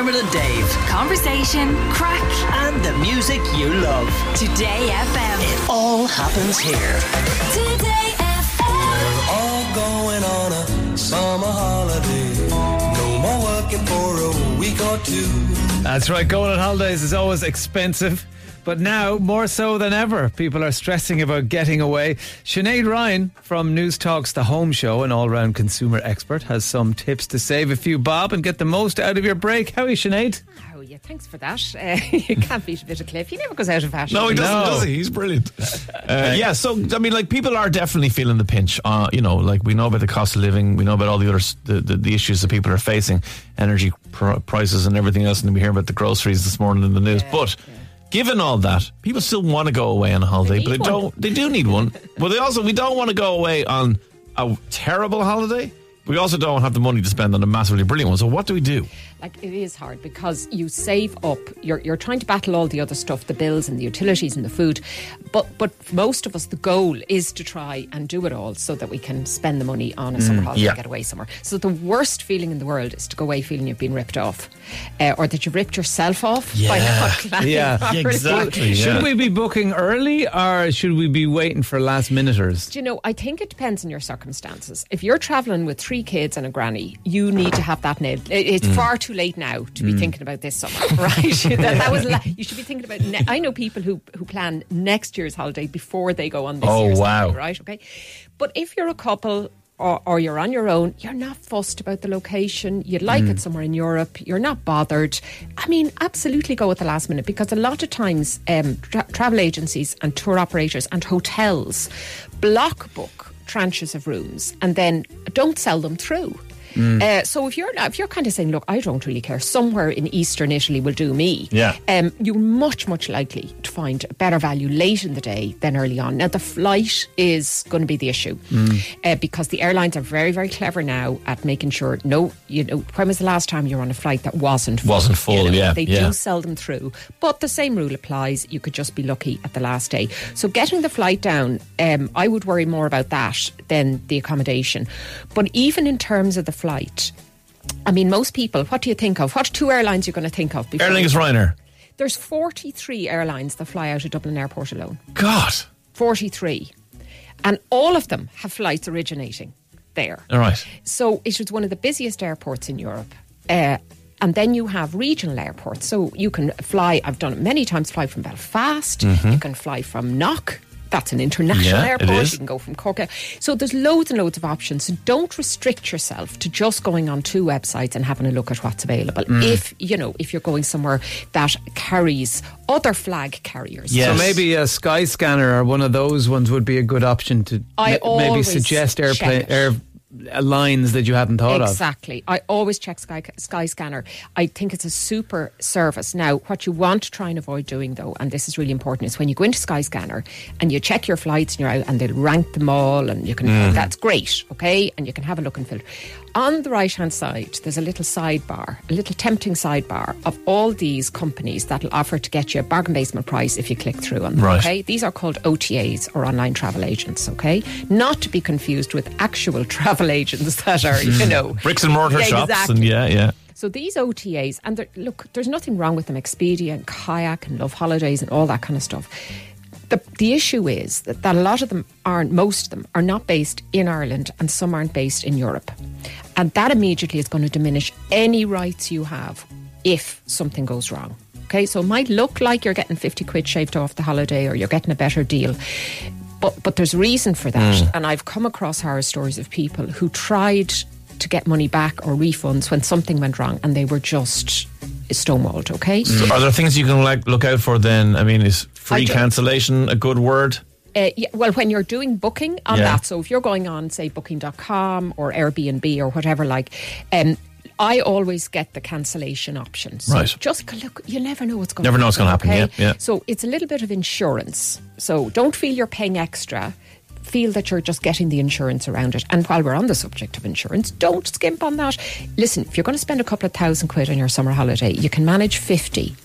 Dermot and Dave. Conversation, crack, And the music you love. Today FM. It all happens here. Today FM. all going on a summer holiday. No more working for a week or two. That's right. Going on holidays is always expensive. But now, more so than ever, people are stressing about getting away. Sinead Ryan from Newstalk's The Home Show, an all round consumer expert, has some tips to save a few bob and get the most out of your break. How are you, Sinead? Oh, yeah, thanks for that. Uh, you can't beat a bit of cliff. He never goes out of fashion. No, he doesn't, No. does he? He's brilliant. Uh, yeah, so, I mean, like, people are definitely feeling the pinch. Uh, you know, like, we know about the cost of living, we know about all the other, the, the, the issues that people are facing, energy pr- prices and everything else, and we hear about the groceries this morning in the news. but, given all that, people still want to go away on a holiday, but they one. don't, they do need one. but they also, we don't want to go away on a terrible holiday. We also don't have the money to spend on a massively brilliant one. So, what do we do? Like it is hard because you save up. You're you're trying to battle all the other stuff, the bills and the utilities and the food, but but most of us, the goal is to try and do it all so that we can spend the money on a summer holiday, yeah. get away somewhere. So the worst feeling in the world is to go away feeling you've been ripped off, uh, or that you've ripped yourself off by Yeah. not planning Yeah. properly. Exactly. Should we be booking early or should we be waiting for last minuters? Do you know, I think it depends on your circumstances. If you're travelling with three kids and a granny, you need to have that nailed. It- It's mm. far too late now to be mm. thinking about this summer, right? that, that was la- you should be thinking about. Ne- I know people who who plan next year's holiday before they go on this Oh, year's wow. holiday, right? Okay, but if you're a couple. Or, or you're on your own, you're not fussed about the location. You'd like it mm. somewhere in Europe. You're not bothered. I mean, absolutely go at the last minute because a lot of times um, tra- travel agencies and tour operators and hotels block book tranches of rooms and then don't sell them through. Uh, so if you're if you're kind of saying, look, I don't really care, somewhere in eastern Italy will do me. Yeah. Um, you're much much likely to find a better value late in the day than early on. Now the flight is going to be the issue uh, because the airlines are very very clever now at making sure no, you know, when was the last time you were on a flight that wasn't full? Wasn't full, You know, yeah, They yeah. do sell them through, but the same rule applies. You could just be lucky at the last day. So getting the flight down, um, I would worry more about that than the accommodation. But even in terms of the flight. I mean, most people, what do you think of? What two airlines you're you going to think of? Aer Lingus Ryanair. There's 43 airlines that fly out of Dublin Airport alone. God. 43. And all of them have flights originating there. All right. So it is one of the busiest airports in Europe. Uh, and then you have regional airports. So you can fly, I've done it many times, fly from Belfast. You can fly from Knock. That's an international. Yeah, airport. You can go from Cork. So there's loads and loads of options. So don't restrict yourself to just going on two websites and having a look at what's available. Mm. If, you know, if you're going somewhere that carries other flag carriers. Yes. So maybe a Skyscanner or one of those ones would be a good option to I ma- maybe always suggest check airplane air Uh, lines that you hadn't thought of. Exactly. I always check Sky, Skyscanner. I think it's a super service. Now, what you want to try and avoid doing, though, and this is really important, is when you go into Skyscanner and you check your flights and you're out and they'll rank them all and you can, hmm. that's great, okay? And you can have a look and filter. On the right hand side, there's a little sidebar, a little tempting sidebar of all these companies that'll offer to get you a bargain basement price if you click through on them, Right. okay? These are called OTAs or online travel agents, okay? Not to be confused with actual travel agents that are, you hmm. know, Bricks and mortar Yeah, shops. exactly. And yeah, yeah. So these OTAs, and look, there's nothing wrong with them. Expedia and Kayak and Love Holidays and all that kind of stuff. The, the issue is that, that a lot of them aren't, most of them are not based in Ireland and some aren't based in Europe. And that immediately is going to diminish any rights you have if something goes wrong. Okay, so it might look like you're getting 50 quid shaved off the holiday or you're getting a better deal. But, but there's reason for that. Mm. And I've come across horror stories of people who tried to get money back or refunds when something went wrong and they were just stonewalled, okay? So are there things you can like look out for then? I mean, is free cancellation a good word? Uh, yeah, well, when you're doing booking on Yeah. that, so if you're going on, say, booking.com or Airbnb or whatever, like, um, I always get the cancellation option. So Right. Just look, you never know what's going Never to know what's gonna happen, okay? yeah, yeah. So it's a little bit of insurance. So don't feel you're paying extra. Feel that you're just getting the insurance around it. And while we're on the subject of insurance, don't skimp on that. Listen, if you're going to spend a couple of thousand quid on your summer holiday, you can manage 50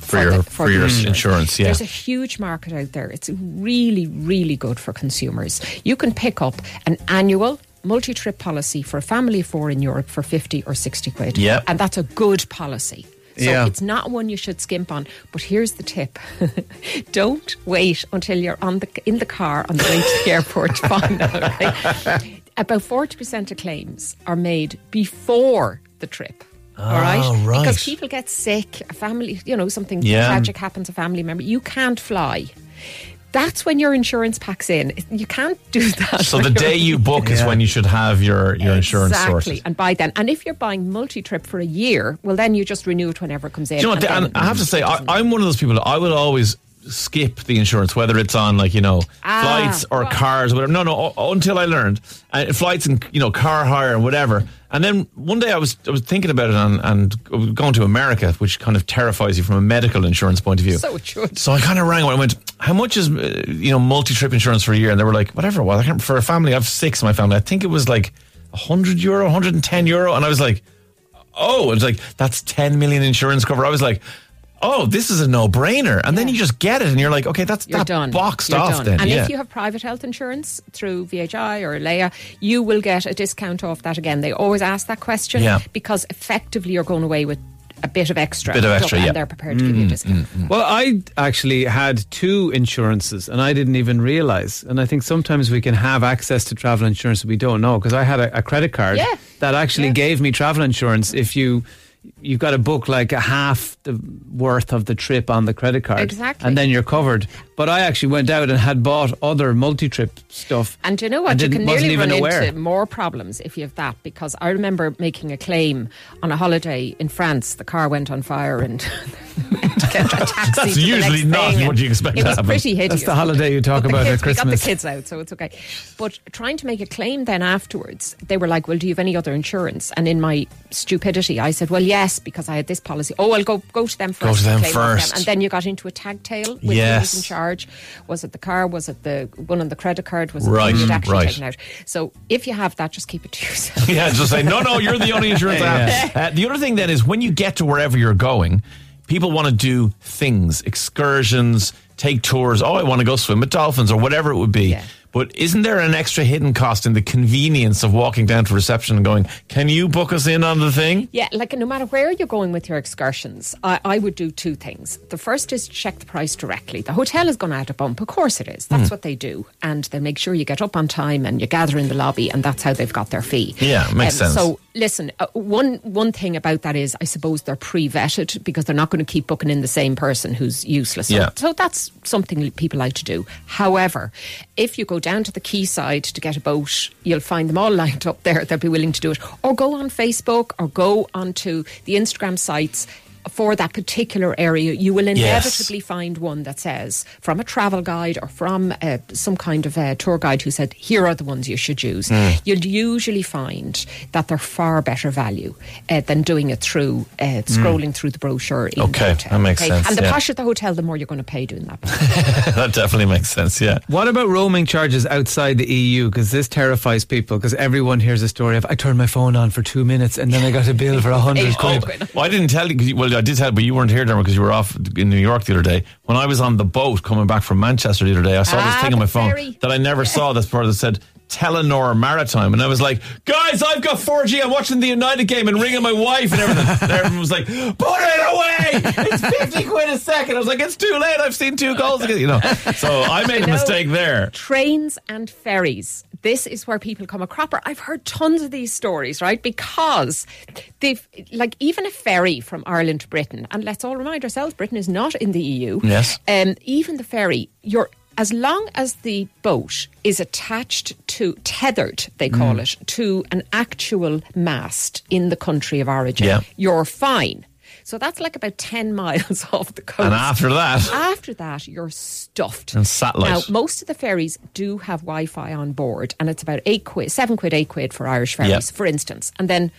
For your- the- for the your insurance, yeah. There's a huge market out there. It's really, really good for consumers. You can pick up an annual multi-trip policy for a family of four in Europe for 50 or 60 quid. Yep. And that's a good policy. So Yeah. it's not one you should skimp on. But here's the tip: don't wait until you're on the in the car on the way to the airport to find out. Right? About forty percent of claims are made before the trip. all ah, right? Oh, right. Because people get sick, a family, you know, something Yeah. tragic happens to a family member. You can't fly. That's when your insurance packs in. You can't do that. So the day you book is Yeah. when you should have your, your insurance exactly. sorted. And by then, and if you're buying multi-trip for a year, well, then you just renew it whenever it comes in. You know what? and And I have to say, I, I'm one of those people. that I would always skip the insurance, whether it's on like you know Ah, flights or cars, whatever. No, no, until I learned uh, flights and you know car hire and whatever. And then one day I was I was thinking about it and, and going to America, which kind of terrifies you from a medical insurance point of view. So it should. So I kind of rang and I went, "How much is uh, you know multi trip insurance for a year?" And they were like, "Whatever it was." I can't for a family. I have six in my family. I think it was like hundred euro, hundred and ten euro, and I was like, "Oh," it's like that's ten million insurance cover. I was like. Oh, this is a no-brainer, and then you just get it, and you're like, okay, that's You're that done. boxed You're off. done. Then, and yeah. if you have private health insurance through VHI or Laya, you will get a discount off that again. They always ask that question Yeah. because effectively you're going away with a bit of extra. Bit of extra, and yeah. they're prepared to give you a mm, discount. Mm, mm, well, I actually had two insurances and I didn't even realize. And I think sometimes we can have access to travel insurance that we don't know because I had a, a credit card Yeah. that actually Yeah. gave me travel insurance if you. You've got to book like a half the worth of the trip on the credit card. Exactly. And then you're covered. But I actually went out and had bought other multi trip stuff. And do you know what? You can nearly run aware. into more problems if you have that. Because I remember making a claim on a holiday in France. The car went on fire and had to get a taxi. That's to the usually next not thing, what you expect It to was happen. pretty hideous. That's the holiday you talk But the about at kids, We got the kids out, so it's okay. But trying to make a claim then afterwards, they were like, "Well, do you have any other insurance?" And in my stupidity, I said, "Well, yes, because I had this policy." Oh, I'll go go to them first. Go to them and claim off first. And then you got into a tag tail with who Yes. was in charge. Was it the car? Was it the one on the credit card? Was it Right, the one you'd actually right. taken out? So if you have that, just keep it to yourself. Yeah, just say, no, no, you're the only insurance I have. Uh, the other thing then is when you get to wherever you're going, people want to do things, excursions, take tours. Oh, I want to go swim with dolphins or whatever it would be. Yeah. But isn't there an extra hidden cost in the convenience of walking down to reception and going, can you book us in on the thing? Yeah, like no matter where you're going with your excursions, I, I would do two things. The first is check the price directly. The hotel is going to add a bump. Of course it is. That's what they do. And they make sure you get up on time and you gather in the lobby, and that's how they've got their fee. Um, Yeah, makes sense. So listen, uh, one one thing about that is I suppose they're pre-vetted because they're not going to keep booking in the same person who's useless. So, Yeah. so that's something people like to do. However, if you go down to the quayside to get a boat, you'll find them all lined up there. They'll be willing to do it. Or go on Facebook or go onto the Instagram sites. For that particular area, you will inevitably find one that says from a travel guide or from uh, some kind of uh, tour guide who said, Here are the ones you should use. Hmm. You'll usually find that they're far better value uh, than doing it through uh, scrolling through the brochure. In. Okay, the hotel, that makes sense, And the yeah. posher the hotel, the more you're going to pay doing that. that definitely makes sense, yeah. What about roaming charges outside the EU? Because this terrifies people. Because everyone hears a story of I turned my phone on for two minutes and then I got a bill for a hundred Eight quid. quid. Well, I didn't tell you. 'cause you- Well, I did tell, but you weren't here, Dermot, because you were off in New York the other day. When I was on the boat coming back from Manchester the other day, I saw this Ah, thing on my phone that I never saw. This part that said Telenor Maritime, and I was like, "Guys, I've got 4G. I'm watching the United game and ringing my wife and everything." and everyone was like, "Put it away! It's 50 quid a second. I was like, "It's too late. I've seen two goals." again," You know, so I made a know. mistake there. Trains and ferries. This is where people come a cropper. I've heard tons of these stories, right? Because they've, like, even a ferry from Ireland to Britain, and let's all remind ourselves, Britain is not in the EU. Yes. Um, even the ferry, you're as long as the boat is attached to tethered, they call Mm. it, to an actual mast in the country of origin, Yeah. you're fine. So that's like about ten miles off the coast. And after that, After that, you're stuffed. And satellite. Now, most of the ferries do have Wi Fi on board, and it's about eight quid, seven quid, eight quid for Irish ferries, Yeah. for instance. And then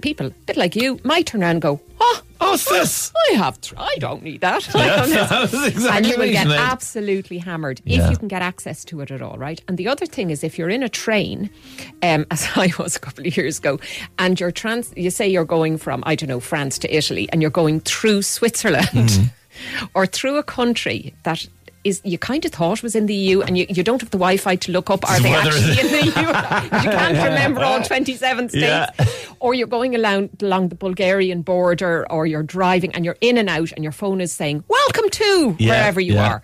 people, a bit like you, might turn around and go, Oh, what's this? I have, tr- I don't need that. I Yeah, don't need that's exactly and you will get absolutely hammered Yeah. if you can get access to it at all, right? And the other thing is, if you're in a train, um, as I was a couple of years ago, and you're trans, you say you're going from I don't know France to Italy, and you're going through Switzerland Mm-hmm. or through a country that is you kind of thought was in the EU, and you, you don't have the Wi-Fi to look up are they actually in the EU? you can't remember all 27 states. Yeah. Or you're going along along the Bulgarian border, or you're driving and you're in and out, and your phone is saying "Welcome to" Yeah, wherever you yeah. are.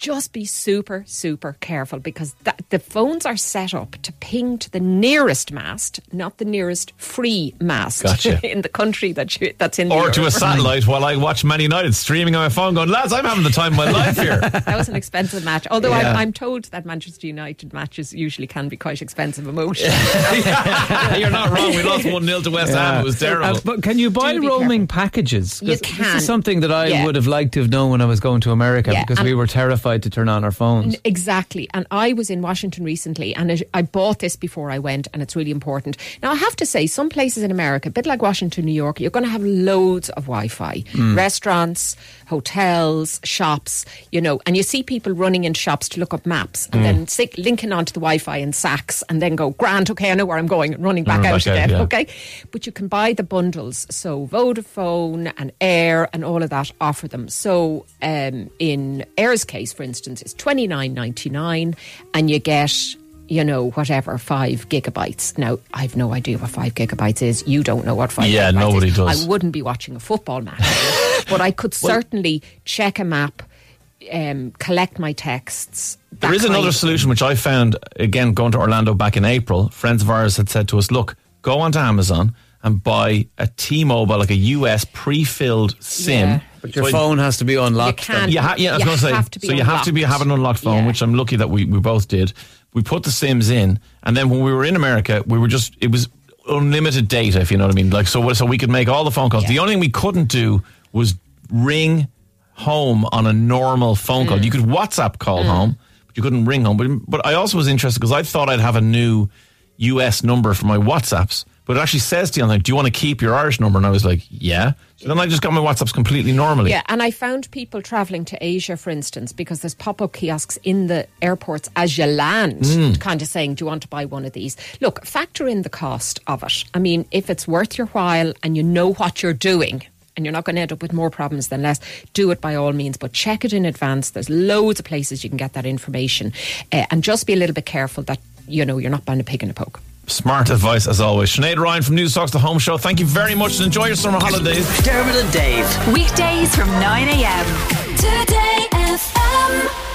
Just be super, super careful because that, the phones are set up to ping to the nearest mast, not the nearest free mast Gotcha. in the country that you, that's in the Or to a satellite while I watch Man United streaming on my phone, going, lads, I'm having the time of my life here. That was an expensive match. Although Yeah. I'm, I'm told that Manchester United matches usually can be quite expensive emotionally. You're not wrong. We lost 1 0 to West Ham. It was terrible. Uh, but can you buy Do be roaming packages? 'Cause You This is something that I Yeah. would have liked to have known when I was going to America Yeah, because and- we were terrified to turn on our phones. Exactly. And I was in Washington recently and I- I bought this before I went and it's really important. Now, I have to say, some places in America, a bit like Washington, New York, you're going to have loads of Wi Fi. Restaurants, hotels, shops, you know, and you see people running in shops to look up maps and then sick, linking onto the Wi Fi in sacks and then go, Grant, okay, I know where I'm going, and running back Run out back out, again. yeah. Okay. But you can buy the bundles. So Vodafone and Eir and all of that offer them. So um, in Eir's case, for instance, is twenty nine ninety nine, and you get. You know, whatever, five gigabytes. Now, I've no idea what five gigabytes is. You don't know what five Yeah, gigabytes nobody is. does. I wouldn't be watching a football match, but I could certainly check a map, um, collect my texts. There is another solution which I found again going to Orlando back in April. Friends of ours had said to us, "Look, go onto Amazon and buy a T-Mobile, like a US pre-filled SIM." Yeah. But your So- phone has to be unlocked. You can't- Yeah, ha- yeah. I was You going to say. have to be so you have to be unlocked. have an unlocked phone, Yeah. which I'm lucky that we, we both did. We put the Sims in, and then when we were in America, we were just it was unlimited data, if you know what I mean. Like so, so we could make all the phone calls. Yeah. The only thing we couldn't do was ring home on a normal phone Mm. call. You could WhatsApp call home, but you couldn't ring home. But but I also was interested because I thought I'd have a new US number for my WhatsApps. But it actually says to you, like, do you want to keep your Irish number? And I was like, yeah. So then I just got my WhatsApps completely normally. Yeah, and I found people travelling to Asia, for instance, because there's pop up kiosks in the airports as you land, Hmm. kind of saying, Do you want to buy one of these? Look, factor in the cost of it. I mean, if it's worth your while and you know what you're doing, and you're not going to end up with more problems than less, do it by all means, but check it in advance. There's loads of places you can get that information. Uh, and just be a little bit careful that, you know, you're not buying a pig in a poke. Smart advice as always. Sinead Ryan from Newstalk's The Home Show. Thank you very much and enjoy your summer holidays. Dermot and Dave. Weekdays from 9 a.m. Today FM.